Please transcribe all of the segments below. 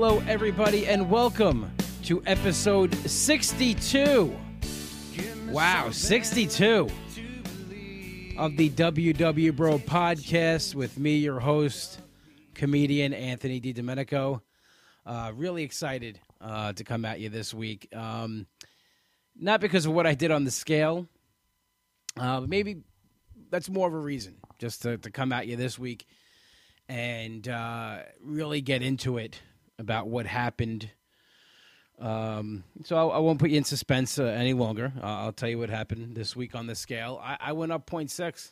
Hello, everybody, and welcome to episode 62. Wow, 62 of the WW Bro podcast with me, your host, comedian Anthony DiDomenico. Uh, really excited uh, to come at you this week. Um, not because of what I did on the scale, uh, but maybe that's more of a reason just to, to come at you this week and uh, really get into it about what happened. Um, so I, I, won't put you in suspense uh, any longer. Uh, I'll tell you what happened this week on the scale. I, I went up 0.6.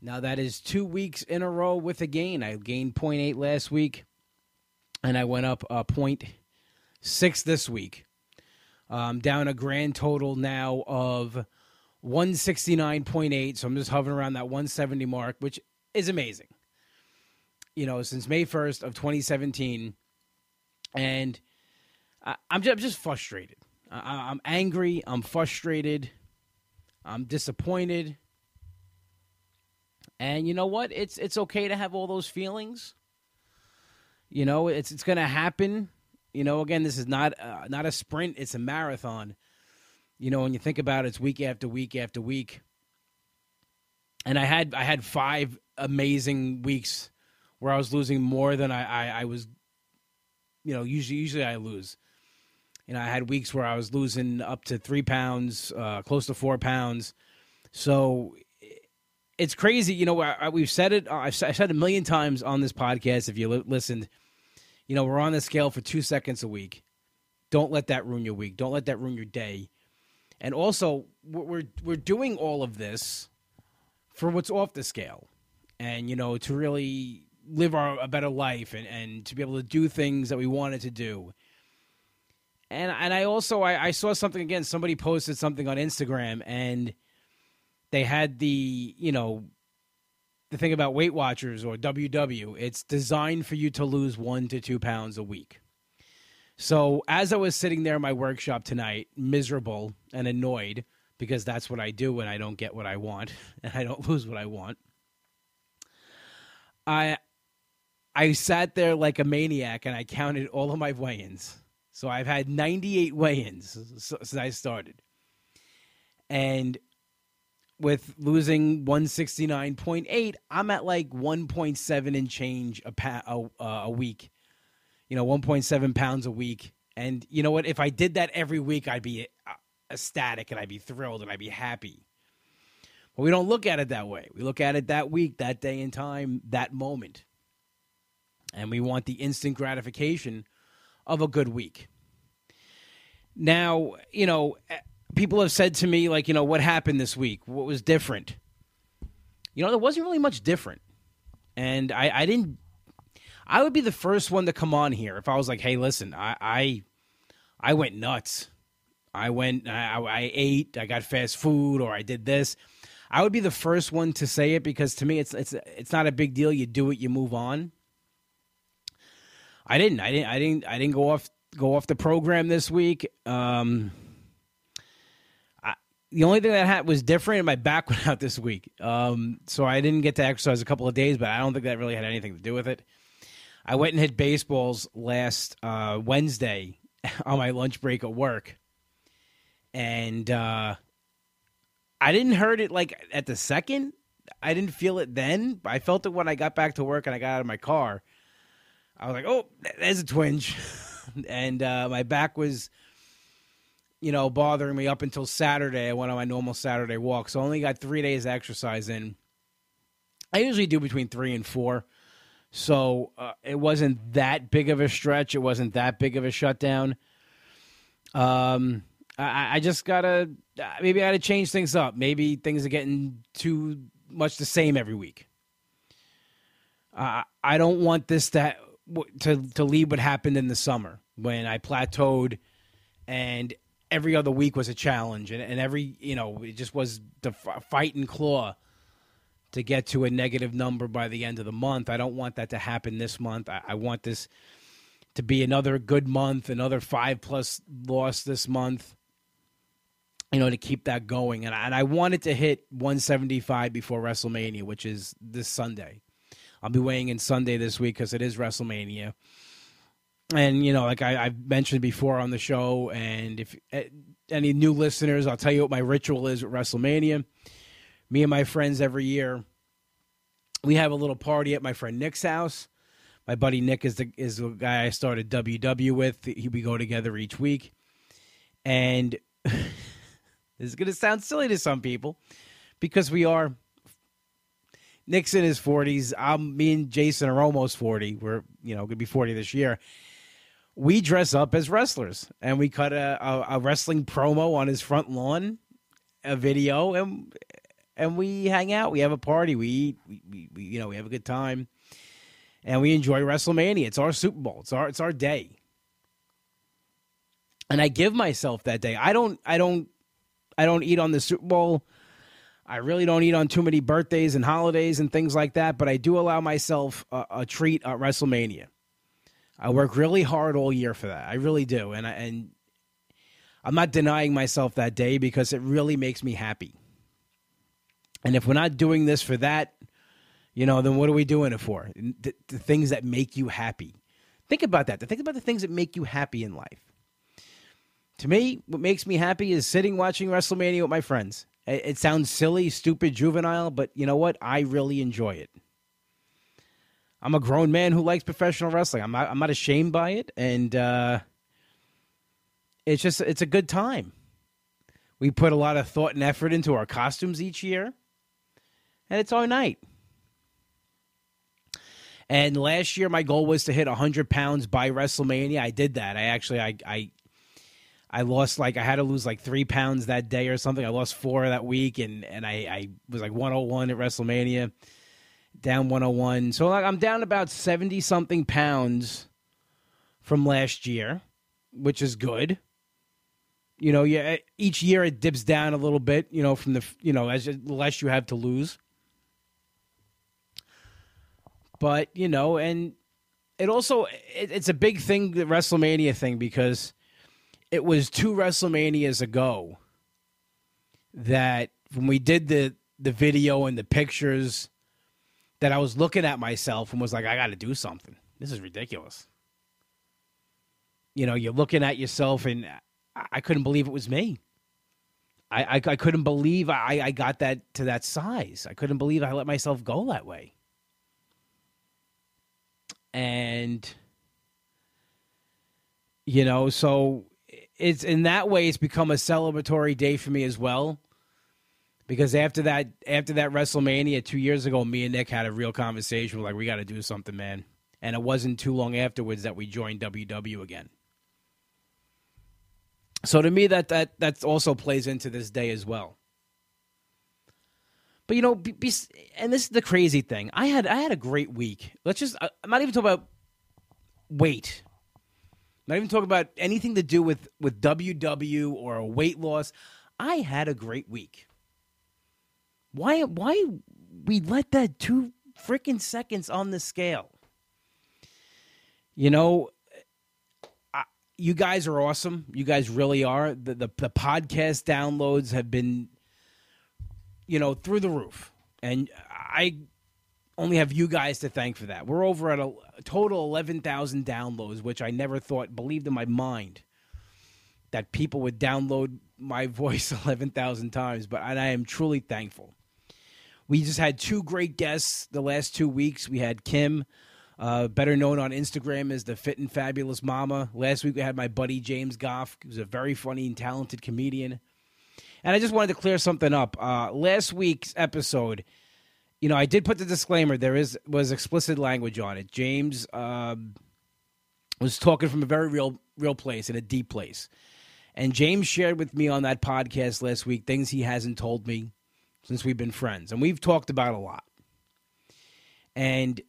Now that is two weeks in a row with a gain. I gained 0.8 last week, and I went up uh, 0.6 this week. Um, down a grand total now of 169.8. So I'm just hovering around that 170 mark, which is amazing you know, since May 1st of 2017. And I, am just, I'm just frustrated. I, I'm angry. I'm frustrated. I'm disappointed. And you know what? It's it's okay to have all those feelings. You know, it's it's going to happen. You know, again, this is not uh, not a sprint; it's a marathon. You know, when you think about it, it's week after week after week. And I had I had five amazing weeks where I was losing more than I, I, I was, you know, usually usually I lose. You know, I had weeks where I was losing up to three pounds, uh, close to four pounds. So it's crazy. You know, I, we've said it. I've, I've, said a million times on this podcast. If you li- listened, you know, we're on the scale for two seconds a week. Don't let that ruin your week. Don't let that ruin your day. And also, we're we're doing all of this for what's off the scale, and you know, to really live our, a better life and, and to be able to do things that we wanted to do. And and I also I, I saw something again. Somebody posted something on Instagram and they had the you know the thing about Weight Watchers or WW. It's designed for you to lose one to two pounds a week. So as I was sitting there in my workshop tonight, miserable and annoyed because that's what I do when I don't get what I want and I don't lose what I want. I I sat there like a maniac and I counted all of my weigh-ins. So I've had 98 weigh-ins since I started. And with losing 169.8, I'm at like 1.7 and change a, pa- a, a week. You know, 1.7 pounds a week. And you know what? If I did that every week, I'd be uh, ecstatic and I'd be thrilled and I'd be happy. But we don't look at it that way. We look at it that week, that day and time, that moment and we want the instant gratification of a good week. Now, you know, eh, people have said to me, like, you know, what happened this week? What was different? You know, there wasn't really much different. And I, I didn't, I would be the first one to come on here if I was like, hey, listen, I, I, I went nuts. I went, I, I ate, I got fast food, or I did this. I would be the first one to say it because to me, it's it's it's not a big deal. You do it, you move on. I didn't. I didn't. I didn't. I didn't go off go off the program this week. Um, I, the only thing that had was different. My back went out this week, um, so I didn't get to exercise a couple of days. But I don't think that really had anything to do with it. I went and hit baseballs last uh, Wednesday on my lunch break at work, and uh, I didn't hurt it like at the second. I didn't feel it then. I felt it when I got back to work and I got out of my car. I was like, oh, there's a twinge. and uh, my back was, you know, bothering me up until Saturday. I went on my normal Saturday walk. So I only got three days of exercise in. I usually do between three and four. So uh, it wasn't that big of a stretch. It wasn't that big of a shutdown. Um, I, I just gotta maybe I gotta change things up. Maybe things are getting too much the same every week. Uh, I don't want this to to to leave what happened in the summer when I plateaued and every other week was a challenge and, and every you know it just was the fight and claw to get to a negative number by the end of the month. I don't want that to happen this month. I, I want this to be another good month, another five plus loss this month. You know, to keep that going, and I, and I wanted to hit 175 before WrestleMania, which is this Sunday. I'll be weighing in Sunday this week because it is WrestleMania. and you know, like I, I've mentioned before on the show, and if uh, any new listeners, I'll tell you what my ritual is with WrestleMania. Me and my friends every year, we have a little party at my friend Nick's house. My buddy Nick is the is the guy I started WW with. He, we go together each week, and this is going to sound silly to some people because we are. Nick's in his forties. I'm me and Jason are almost forty. We're you know to be forty this year. We dress up as wrestlers and we cut a, a, a wrestling promo on his front lawn, a video, and and we hang out. We have a party. We eat. We, we, we you know we have a good time and we enjoy WrestleMania. It's our Super Bowl. It's our it's our day. And I give myself that day. I don't I don't I don't eat on the Super Bowl. I really don't eat on too many birthdays and holidays and things like that, but I do allow myself a, a treat at WrestleMania. I work really hard all year for that. I really do. And I, and I'm not denying myself that day because it really makes me happy. And if we're not doing this for that, you know, then what are we doing it for? The, the things that make you happy. Think about that. Think about the things that make you happy in life. To me, what makes me happy is sitting watching WrestleMania with my friends. It, sounds silly, stupid, juvenile, but you know what? I really enjoy it. I'm a grown man who likes professional wrestling. I'm not, I'm not ashamed by it, and uh, it's just it's a good time. We put a lot of thought and effort into our costumes each year, and it's all night. And last year, my goal was to hit 100 pounds by WrestleMania. I did that. I actually, I, I, I lost like I had to lose like three pounds that day or something. I lost four that week, and and I, I was like 101 at WrestleMania, down 101. So like I'm down about 70 something pounds from last year, which is good. You know, yeah, each year it dips down a little bit. You know, from the you know as less you have to lose. But you know, and it also it, it's a big thing, the WrestleMania thing, because it was two WrestleManias ago that when we did the the video and the pictures that I was looking at myself and was like, I got to do something. This is ridiculous. You know, you're looking at yourself and I couldn't believe it was me. I, I, I couldn't believe I, I got that to that size. I couldn't believe I let myself go that way and you know, so it's in that way it's become a celebratory day for me as well. Because after that, after that WrestleMania two years ago, me and Nick had a real conversation. We're like, we got to do something, man. And it wasn't too long afterwards that we joined WW again. So to me, that that that also plays into this day as well. But you know, be, be, and this is the crazy thing. I had I had a great week. Let's just I'm not even talking about weight. Not even talking about anything to do with with WW or weight loss. I had a great week. Why why we let that two freaking seconds on the scale? You know, I, you guys are awesome. You guys really are. The, the the podcast downloads have been you know, through the roof. And I only have you guys to thank for that. We're over at a, total 11,000 downloads, which I never thought, believed in my mind, that people would download my voice 11,000 times. But I am truly thankful. We just had two great guests the last two weeks. We had Kim, uh, better known on Instagram as the Fit and Fabulous Mama. Last week we had my buddy James Goff, who's a very funny and talented comedian. And I just wanted to clear something up. Uh, last week's episode, you know, I did put the disclaimer. There is was explicit language on it. James um, was talking from a very real, real place in a deep place, and James shared with me on that podcast last week things he hasn't told me since we've been friends, and we've talked about a lot. And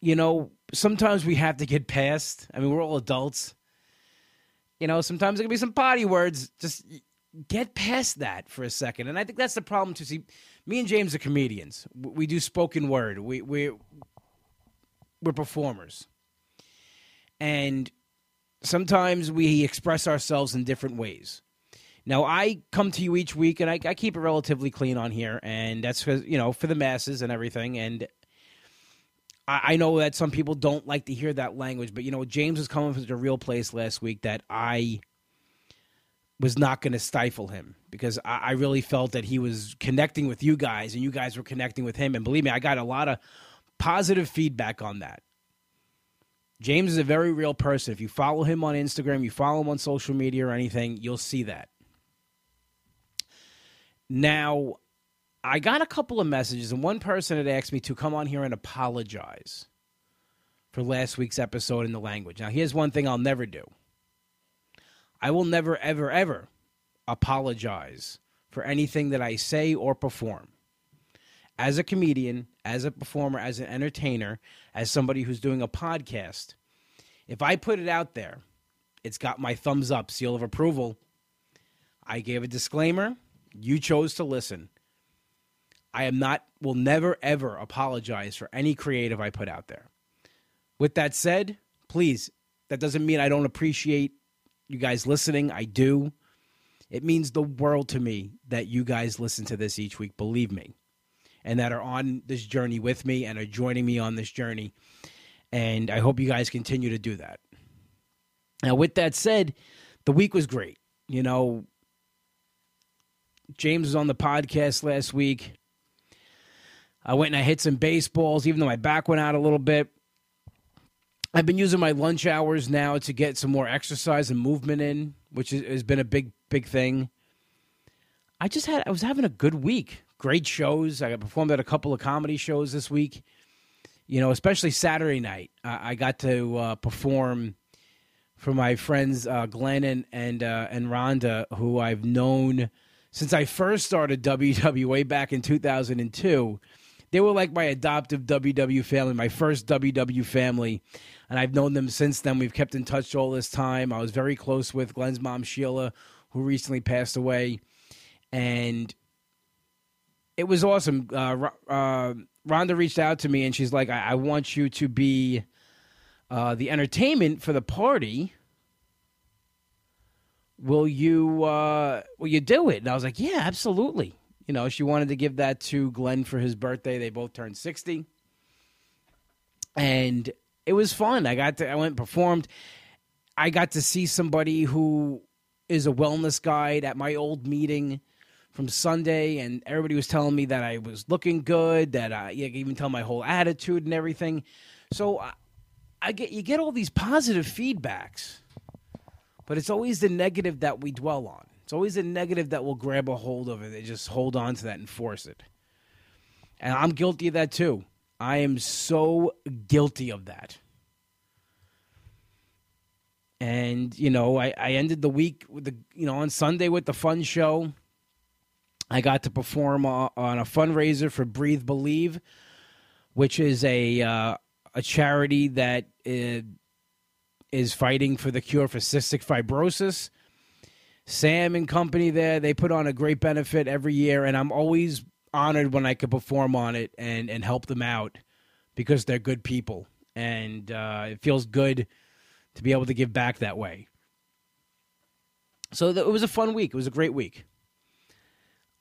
you know, sometimes we have to get past. I mean, we're all adults. You know, sometimes there can be some potty words. Just get past that for a second. And I think that's the problem to see. Me and James are comedians. We do spoken word. We we we're performers, and sometimes we express ourselves in different ways. Now I come to you each week, and I, I keep it relatively clean on here, and that's because you know for the masses and everything. And I, I know that some people don't like to hear that language, but you know, James was coming from a real place last week that I was not going to stifle him because I, I, really felt that he was connecting with you guys and you guys were connecting with him. And believe me, I got a lot of positive feedback on that. James is a very real person. If you follow him on Instagram, you follow him on social media or anything, you'll see that. Now, I got a couple of messages, and one person had asked me to come on here and apologize for last week's episode in the language. Now, here's one thing I'll never do I will never, ever, ever apologize for anything that I say or perform. As a comedian, as a performer, as an entertainer, as somebody who's doing a podcast, if I put it out there, it's got my thumbs up, seal of approval. I gave a disclaimer. You chose to listen. I am not, will never, ever apologize for any creative I put out there. With that said, please, that doesn't mean I don't appreciate you guys listening. I do. It means the world to me that you guys listen to this each week, believe me, and that are on this journey with me and are joining me on this journey. And I hope you guys continue to do that. Now, with that said, the week was great. You know, James was on the podcast last week. I went and I hit some baseballs, even though my back went out a little bit. I've been using my lunch hours now to get some more exercise and movement in, which has been a big, big thing. I just had, I was having a good week. Great shows. I performed at a couple of comedy shows this week. You know, especially Saturday night. I, I got to uh, perform for my friends uh, Glenn and and, uh, and Rhonda, who I've known since I first started WWA back in 2002. They were like my adoptive WW family, my first WW family and I've known them since then. We've kept in touch all this time. I was very close with Glenn's mom, Sheila, who recently passed away, and it was awesome. Uh, uh, Rhonda reached out to me and she's like, I, I want you to be uh, the entertainment for the party. Will you uh, will you do it? And I was like, yeah, absolutely. You know, she wanted to give that to Glenn for his birthday. They both turned sixty, and it was fun. I got to I went and performed. I got to see somebody who is a wellness guide at my old meeting from Sunday, and everybody was telling me that I was looking good, that I even tell my whole attitude and everything. So I, I get you get all these positive feedbacks, but it's always the negative that we dwell on. It's always the negative that will grab a hold of it and just hold on to that and force it. And I'm guilty of that too. I am so guilty of that. And, you know, I, I ended the week with the, you know, on Sunday with the fun show. I got to perform on a fundraiser for Breathe Believe, which is a, uh, a charity that uh, is fighting for the cure for cystic fibrosis. Sam and company there, they put on a great benefit every year, and I'm always honored when I could perform on it and and help them out because they're good people, and uh, it feels good to be able to give back that way. So it was a fun week. It was a great week.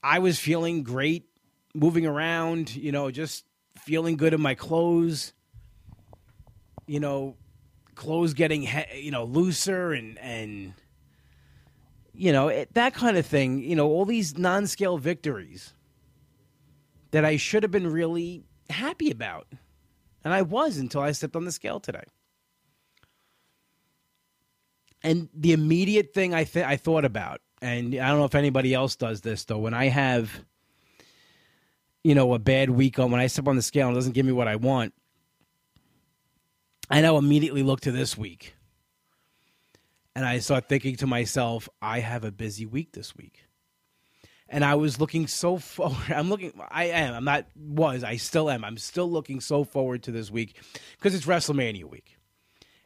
I was feeling great, moving around. You know, just feeling good in my clothes. You know, clothes getting he- you know looser and and you know it, that kind of thing. You know, all these non-scale victories that I should have been really happy about. And I was until I stepped on the scale today. And the immediate thing I th- I thought about, and I don't know if anybody else does this though, when I have you know a bad week on when I step on the scale and it doesn't give me what I want, I now immediately look to this week. And I start thinking to myself, I have a busy week this week and I was looking so forward. I'm looking. I am. I'm not. Was I still am? I'm still looking so forward to this week because it's WrestleMania week,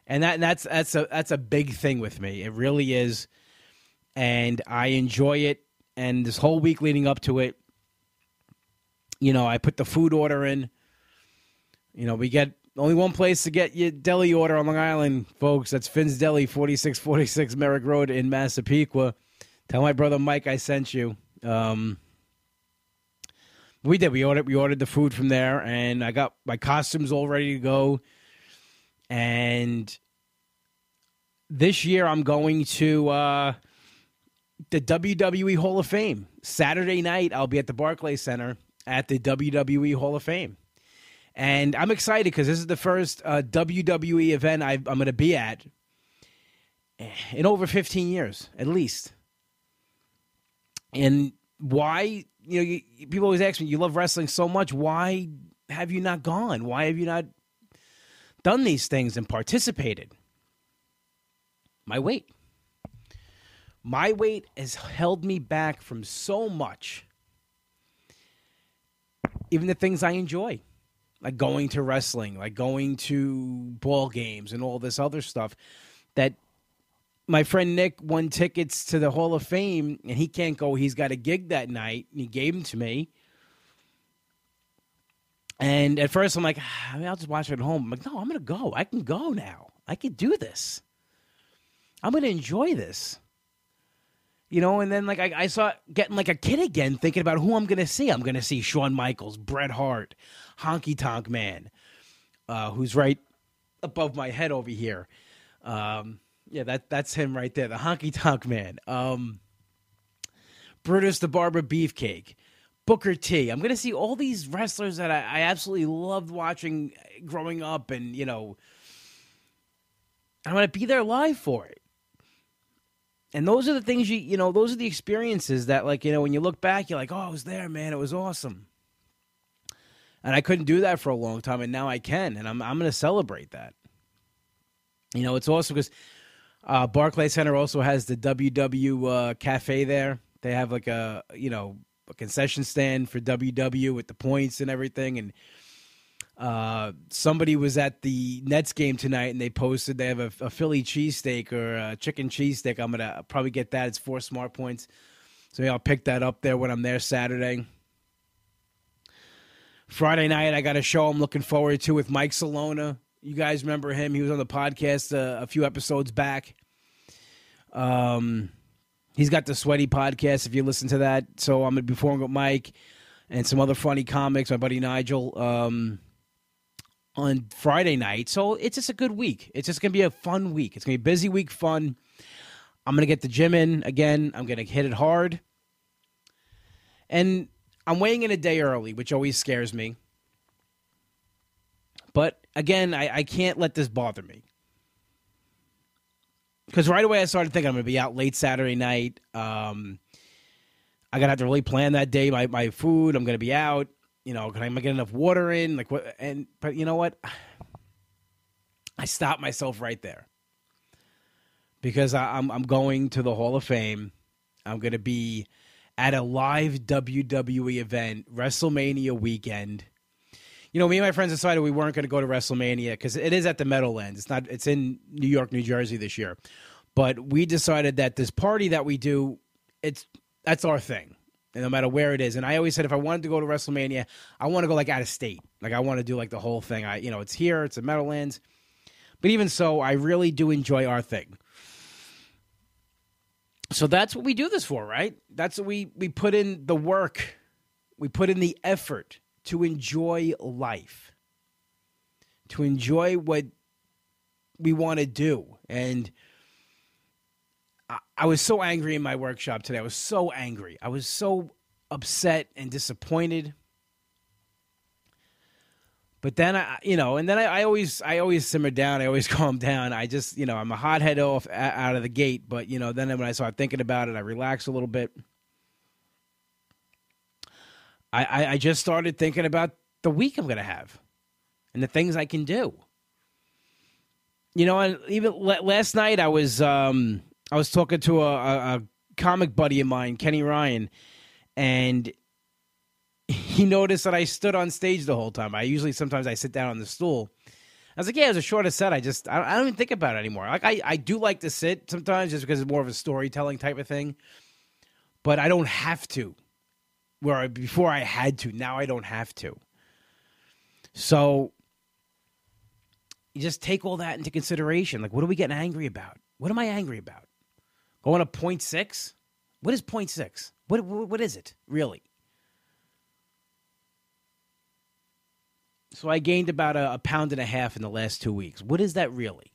and that and that's that's a that's a big thing with me. It really is, and I enjoy it. And this whole week leading up to it, you know, I put the food order in. You know, we get only one place to get your deli order on Long Island, folks. That's Finn's Deli, 4646 Merrick Road in Massapequa. Tell my brother Mike I sent you. Um, We did. We ordered we ordered the food from there, and I got my costumes all ready to go. And this year, I'm going to uh, the WWE Hall of Fame. Saturday night, I'll be at the Barclays Center at the WWE Hall of Fame. And I'm excited because this is the first uh, WWE event i am going to be at in over 15 years, at least. And why, you know, you, people always ask me, you love wrestling so much. Why have you not gone? Why have you not done these things and participated? My weight. My weight has held me back from so much. Even the things I enjoy, like going to wrestling, like going to ball games and all this other stuff that my friend Nick won tickets to the Hall of Fame, and he can't go. He's got a gig that night, and he gave them to me. And at first, I'm like, ah, I mean, I'll just watch it at home. I'm like, no, I'm going to go. I can go now. I can do this. I'm going to enjoy this. You know, and then like I, I saw getting like a kid again, thinking about who I'm going to see. I'm going to see Shawn Michaels, Bret Hart, Honky Tonk Man, uh, who's right above my head over here. Um, yeah, that that's him right there, the honky tonk man. Um, Brutus the Barber Beefcake, Booker T. I'm gonna see all these wrestlers that I, I absolutely loved watching growing up, and you know, I'm gonna be there live for it. And those are the things you you know, those are the experiences that like you know when you look back, you're like, oh, I was there, man. It was awesome. And I couldn't do that for a long time, and now I can, and I'm I'm gonna celebrate that. You know, it's awesome because uh, Barclay Center also has the WW uh, Cafe there. They have like a you know a concession stand for WW with the points and everything. And uh, somebody was at the Nets game tonight and they posted they have a, a Philly cheesesteak or a chicken cheesesteak. I'm gonna probably get that. It's four smart points, so yeah, I'll pick that up there when I'm there Saturday. Friday night, I got a show I'm looking forward to with Mike Salona. You guys remember him? He was on the podcast uh, a few episodes back. Um, he's got the Sweaty podcast. If you listen to that, so I'm gonna be performing with Mike and some other funny comics. My buddy Nigel um, on Friday night. So it's just a good week. It's just gonna be a fun week. It's gonna be a busy week, fun. I'm gonna get the gym in again. I'm gonna hit it hard, and I'm weighing in a day early, which always scares me. But again, I, I can't let this bother me. Because right away I started thinking I'm going to be out late Saturday night. Um, I got to have to really plan that day, my, my food. I'm going to be out. You know, can I get enough water in? Like what? And but you know what? I stopped myself right there because I, I'm I'm going to the Hall of Fame. I'm going to be at a live WWE event, WrestleMania weekend you know, me and my friends decided we weren't going to go to WrestleMania because it is at the Meadowlands. It's not. It's in New York, New Jersey this year, but we decided that this party that we do, it's that's our thing, and no matter where it is. And I always said if I wanted to go to WrestleMania, I want to go like out of state. Like I want to do like the whole thing. I, you know, it's here. It's at Meadowlands. But even so, I really do enjoy our thing. So that's what we do this for, right? That's what we we put in the work, we put in the effort to enjoy life, to enjoy what we want to do. And I, I, was so angry in my workshop today. I was so angry. I was so upset and disappointed. But then I, you know, and then I, I always, I always simmer down. I always calm down. I just, you know, I'm a hothead off out of the gate. But you know, then when I start thinking about it, I relax a little bit. I, I, I just started thinking about the week I'm going to have and the things I can do. You know, and even last night I was um, I was talking to a, a, a comic buddy of mine, Kenny Ryan, and he noticed that I stood on stage the whole time. I usually sometimes I sit down on the stool. I was like, yeah, it was a shorter set. I just I, don't even think about it anymore. Like I, I do like to sit sometimes just because it's more of a storytelling type of thing, but I don't have to where I, before I had to. Now I don't have to. So you just take all that into consideration. Like, what are we getting angry about? What am I angry about? Going to point six? What is point six? What, what, what is it, really? So I gained about a, a pound and a half in the last two weeks. What is that really?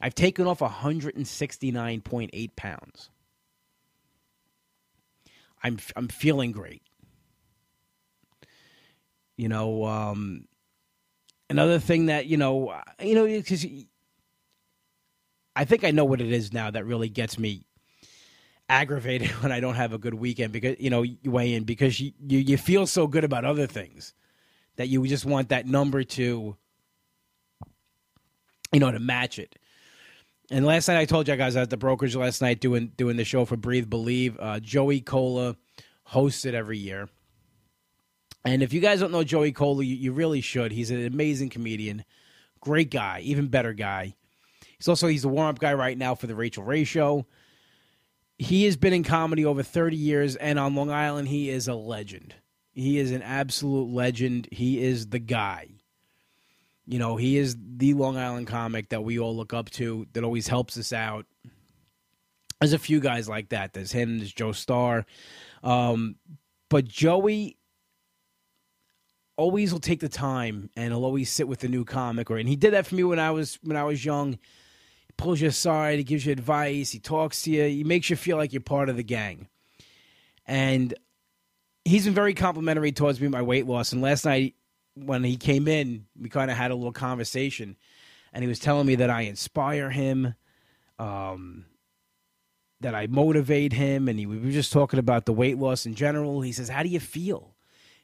I've taken off 169.8 pounds. I'm I'm feeling great. You know, um, another thing that you know, you know, because I think I know what it is now that really gets me aggravated when I don't have a good weekend because you know you weigh in because you, you you feel so good about other things that you just want that number to you know to match it. And last night I told you guys I was at the brokerage last night doing doing the show for Breathe Believe. Uh, Joey Kola hosts it every year. And if you guys don't know Joey Kola, you, you really should. He's an amazing comedian, great guy, even better guy. He's also he's the warm up guy right now for the Rachael Ray show. He has been in comedy over 30 years, and on Long Island, he is a legend. He is an absolute legend. He is the guy. You know, he is the Long Island comic that we all look up to, that always helps us out. There's a few guys like that. There's him, there's Joe Starr. Um, but Joey always will take the time and he'll always sit with a new comic or and he did that for me when I was when I was young. He pulls you aside, he gives you advice, he talks to you, he makes you feel like you're part of the gang. And he's been very complimentary towards me my weight loss. And last night when he came in, we kind of had a little conversation and he was telling me that I inspire him. Um that I motivate him, and he, we were just talking about the weight loss in general. He says, "How do you feel?"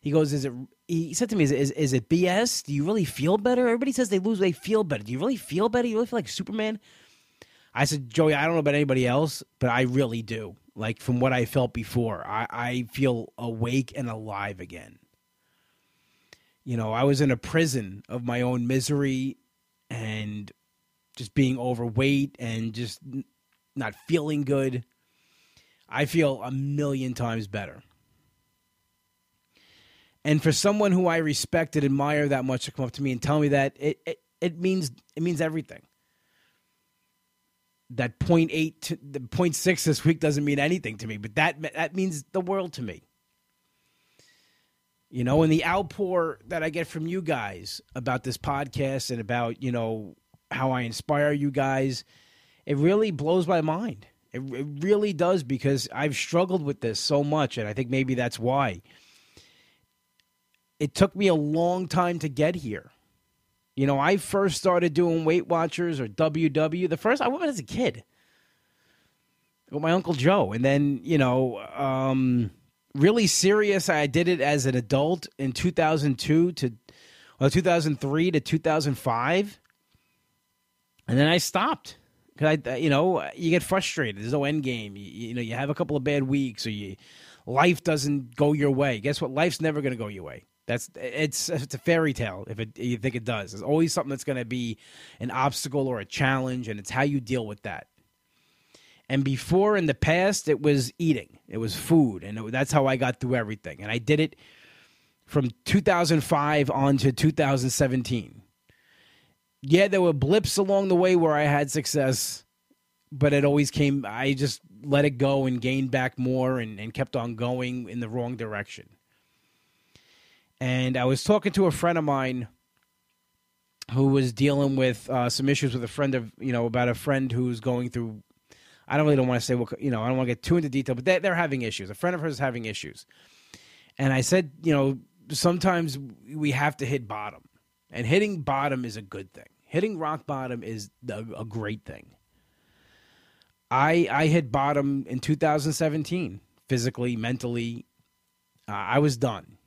He goes, "Is it?" He said to me, "Is is, is it BS? Do you really feel better? Everybody says they lose, they feel better. Do you really feel better? You really feel like Superman?" I said, "Joey, I don't know about anybody else, but I really do. Like from what I felt before, I, I feel awake and alive again." You know, I was in a prison of my own misery and just being overweight and just not feeling good. I feel a million times better. And for someone who I respect and admire that much to come up to me and tell me that it it, it means it means everything. That point eight to the point six this week doesn't mean anything to me, but that that means the world to me. You know, and the outpour that I get from you guys about this podcast and about, you know, how I inspire you guys it really blows my mind. It, it really does because I've struggled with this so much, and I think maybe that's why. It took me a long time to get here. You know, I first started doing Weight Watchers or WW. The first I went as a kid with my uncle Joe, and then you know, um, really serious. I did it as an adult in 2002 to well, 2003 to 2005, and then I stopped because I, you know, you get frustrated. There's no end game. You, you, know, you have a couple of bad weeks, or you life doesn't go your way. Guess what? Life's never going to go your way. That's it's it's a fairy tale if it you think it does. There's always something that's going to be an obstacle or a challenge, and it's how you deal with that. And before in the past, it was eating, it was food, and it, that's how I got through everything. And I did it from 2005 on to 2017 yeah, there were blips along the way where I had success, but it always came, I just let it go and gained back more and, and kept on going in the wrong direction. And I was talking to a friend of mine who was dealing with uh, some issues with a friend of, you know, about a friend who's going through, I don't really don't want to say, what, you know, I don't want to get too into detail, but they're, they're having issues. A friend of hers is having issues. And I said, you know, sometimes we have to hit bottom and hitting bottom is a good thing. Hitting rock bottom is a, a great thing. I I hit bottom in 2017, physically, mentally. Uh, I was done.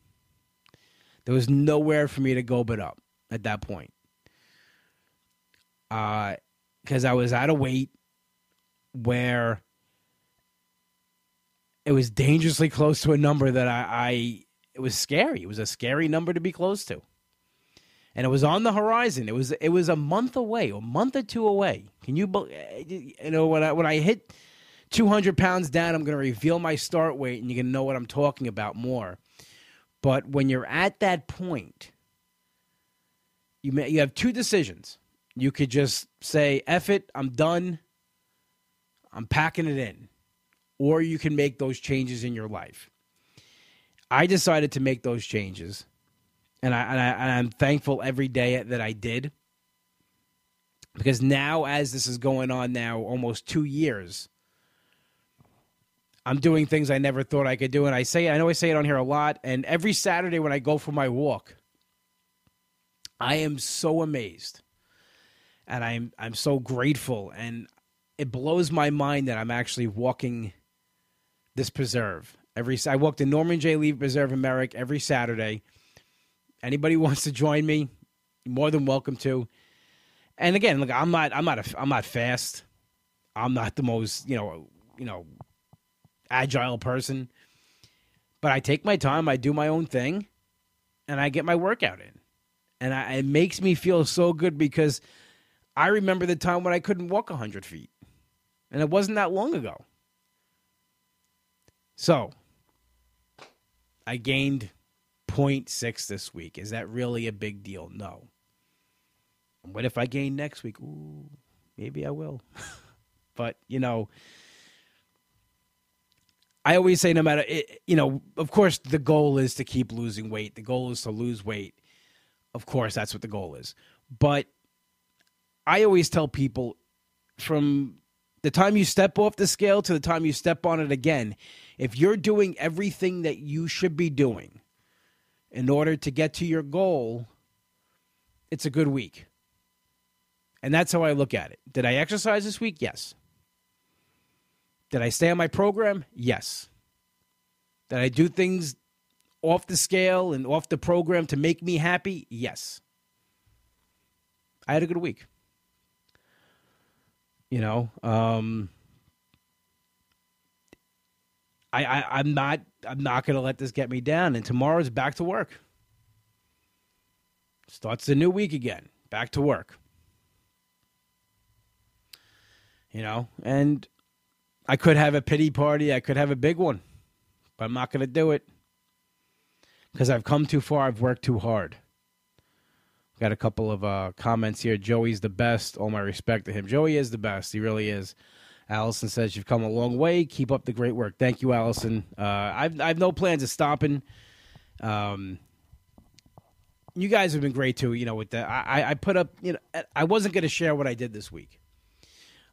There was nowhere for me to go but up at that point. Uh, because I was out of weight where it was dangerously close to a number that I, I it was scary. It was a scary number to be close to and it was on the horizon. It was it was a month away, a month or two away. Can you you know when I when I hit 200 pounds down, I'm going to reveal my start weight, and you're going to know what I'm talking about more. But when you're at that point, you may, you have two decisions. You could just say, "Eff it, I'm done. I'm packing it in," or you can make those changes in your life. I decided to make those changes and I, I'm thankful every day that I did. Because now as this is going on now almost 2 years I'm doing things I never thought I could do. And I say I know I say it on here a lot and every Saturday when I go for my walk I am so amazed. And I'm I'm so grateful. And it blows my mind that I'm actually walking this preserve every I walk the Norman J. Levy Preserve in Merrick every Saturday Anybody wants to join me, more than welcome to. And again, look, I'm not, I'm not, a, I'm not fast. I'm not the most, you know, you know, agile person. But I take my time. I do my own thing, and I get my workout in. And I, it makes me feel so good because I remember the time when I couldn't walk 100 feet. And it wasn't that long ago. So, I gained 0.6 this week. Is that really a big deal? No. What if I gain next week? Ooh, maybe I will. but, you know, I always say no matter, it, you know, of course, the goal is to keep losing weight. The goal is to lose weight. Of course, that's what the goal is. But I always tell people from the time you step off the scale to the time you step on it again, if you're doing everything that you should be doing, in order to get to your goal, it's a good week. And that's how I look at it. Did I exercise this week? Yes. Did I stay on my program? Yes. Did I do things off the scale and off the program to make me happy? Yes. I had a good week. You know, um, I, I I'm not I'm not going to let this get me down. And tomorrow's back to work. Starts the new week again. Back to work. You know, and I could have a pity party. I could have a big one, but I'm not going to do it because I've come too far. I've worked too hard. Got a couple of uh, comments here. Joey's the best. All my respect to him. Joey is the best. He really is. Allison says you've come a long way. Keep up the great work. Thank you, Allison. Uh, I've I've no plans of stopping. Um, you guys have been great too. You know, with the I I put up. You know, I wasn't going to share what I did this week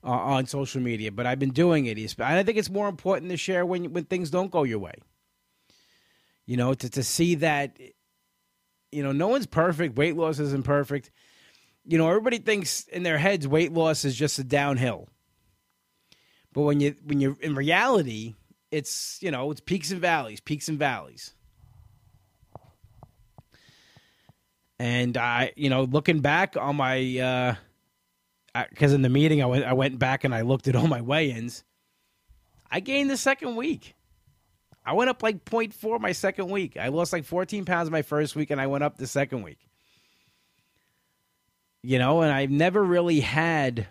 uh, on social media, but I've been doing it. And I think it's more important to share when when things don't go your way. You know, to to see that. You know, no one's perfect. Weight loss isn't perfect. You know, everybody thinks in their heads weight loss is just a downhill but when you when you're in reality, it's you know it's peaks and valleys, peaks and valleys. And I, you know, looking back on my, because uh, in the meeting I went, I went back and I looked at all my weigh-ins. I gained the second week. I went up like 0.4 my second week. I lost like 14 pounds my first week, and I went up the second week. You know, and I've never really had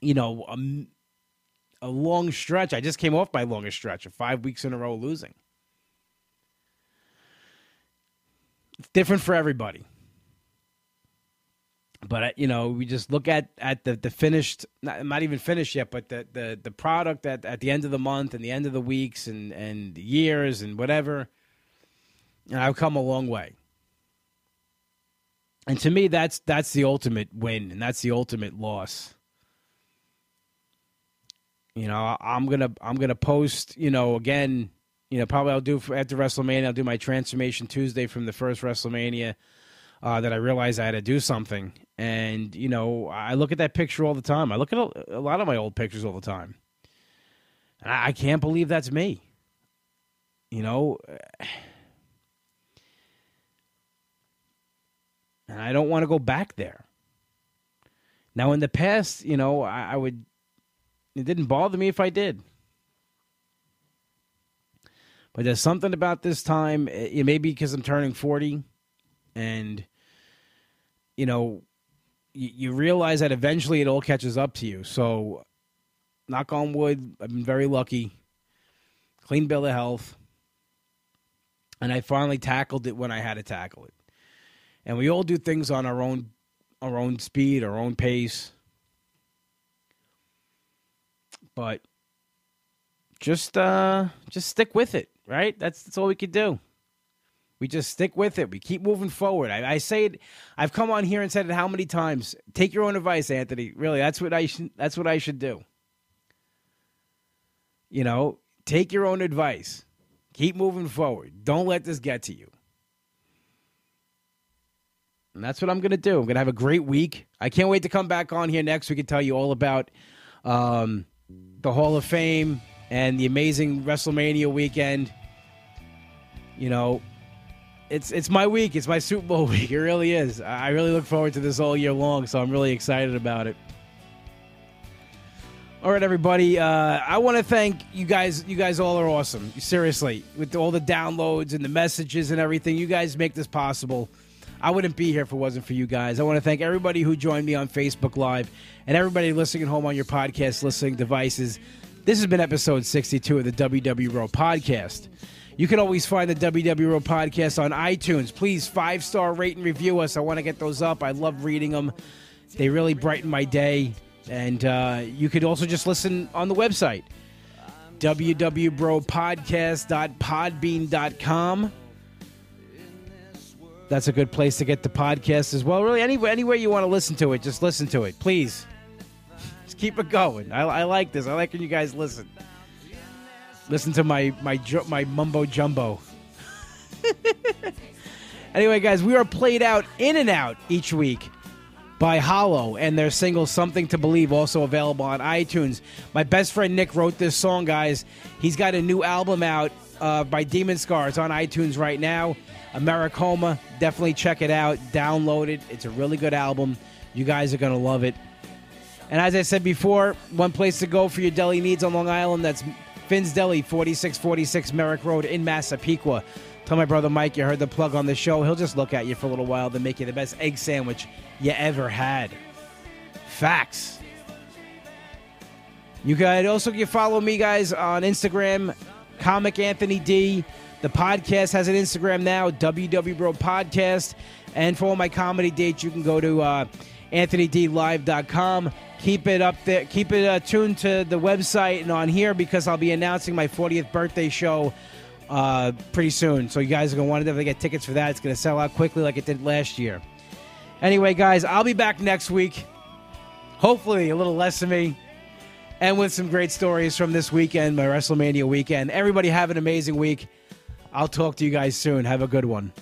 you know, a, a long stretch. I just came off my longest stretch of five weeks in a row losing. It's different for everybody. But you know, we just look at at the the finished, not, not even finished yet, but the the the product at at the end of the month and the end of the weeks and and years and whatever. And I've come a long way. And to me, that's that's the ultimate win, and that's the ultimate loss. You know, I'm gonna I'm gonna post. You know, again, you know, probably I'll do for, after WrestleMania. I'll do my transformation Tuesday from the first WrestleMania. Uh, that I realized I had to do something, and you know, I look at that picture all the time. I look at a, a lot of my old pictures all the time, and I, I can't believe that's me. You know. And I don't want to go back there. Now, in the past, you know, I, I would it didn't bother me if I did. But there's something about this time. It may be because I'm turning 40, and you know, you, you realize that eventually it all catches up to you. So, knock on wood, I've been very lucky. Clean bill of health, and I finally tackled it when I had to tackle it. And we all do things on our own, our own speed, our own pace. But just uh just stick with it, right? That's that's all we could do. We just stick with it. We keep moving forward. I, I say it. I've come on here and said it how many times. Take your own advice, Anthony. Really, that's what I should. That's what I should do. You know, take your own advice. Keep moving forward. Don't let this get to you. And that's what I'm going to do. I'm going to have a great week. I can't wait to come back on here next We can tell you all about um, the Hall of Fame and the amazing WrestleMania weekend. You know, it's it's my week. It's my Super Bowl week. It really is. I really look forward to this all year long, so I'm really excited about it. All right, everybody. Uh, I want to thank you guys. You guys all are awesome. Seriously, with all the downloads and the messages and everything, you guys make this possible. I wouldn't be here if it wasn't for you guys. I want to thank everybody who joined me on Facebook Live and everybody listening at home on your podcast listening devices. This has been episode 62 of the WW Bro podcast. You can always find the WW Bro podcast on iTunes. Please five star rate and review us. I want to get those up. I love reading them. They really brighten my day. And uh, you could also just listen on the website, www.bropodcast.podbean.com. That's a good place to get the podcast as well. Really, anywhere, anywhere you want to listen to it, just listen to it, please. Keep it going. I, I like this. I like when you guys listen. Listen to my my my mumbo jumbo. anyway, guys, we are played out in and out each week by Hollow and their single Something to Believe, also available on iTunes. My best friend Nick wrote this song, guys. He's got a new album out uh, by Demon Scar. It's on iTunes right now. Americoma, definitely check it out, download it. It's a really good album. You guys are going to love it. And as I said before, one place to go for your deli needs on Long Island, that's Finn's Deli, 4646 Merrick Road in Massapequa. Tell my brother Mike you heard the plug on the show. He'll just look at you for a little while, then make you the best egg sandwich you ever had. Facts. You can also you follow me guys on Instagram, Comic Anthony D. The podcast has an Instagram now, WW Bro Podcast. And for all my comedy dates, you can go to uh, AnthonyDLive.com. Keep it up there. Keep it uh, tuned to the website and on here because I'll be announcing my 40th birthday show uh, pretty soon. So you guys are going to want to definitely get tickets for that. It's going to sell out quickly like it did last year. Anyway, guys, I'll be back next week. Hopefully, a little less of me and with some great stories from this weekend, my WrestleMania weekend. Everybody have an amazing week. I'll talk to you guys soon. Have a good one.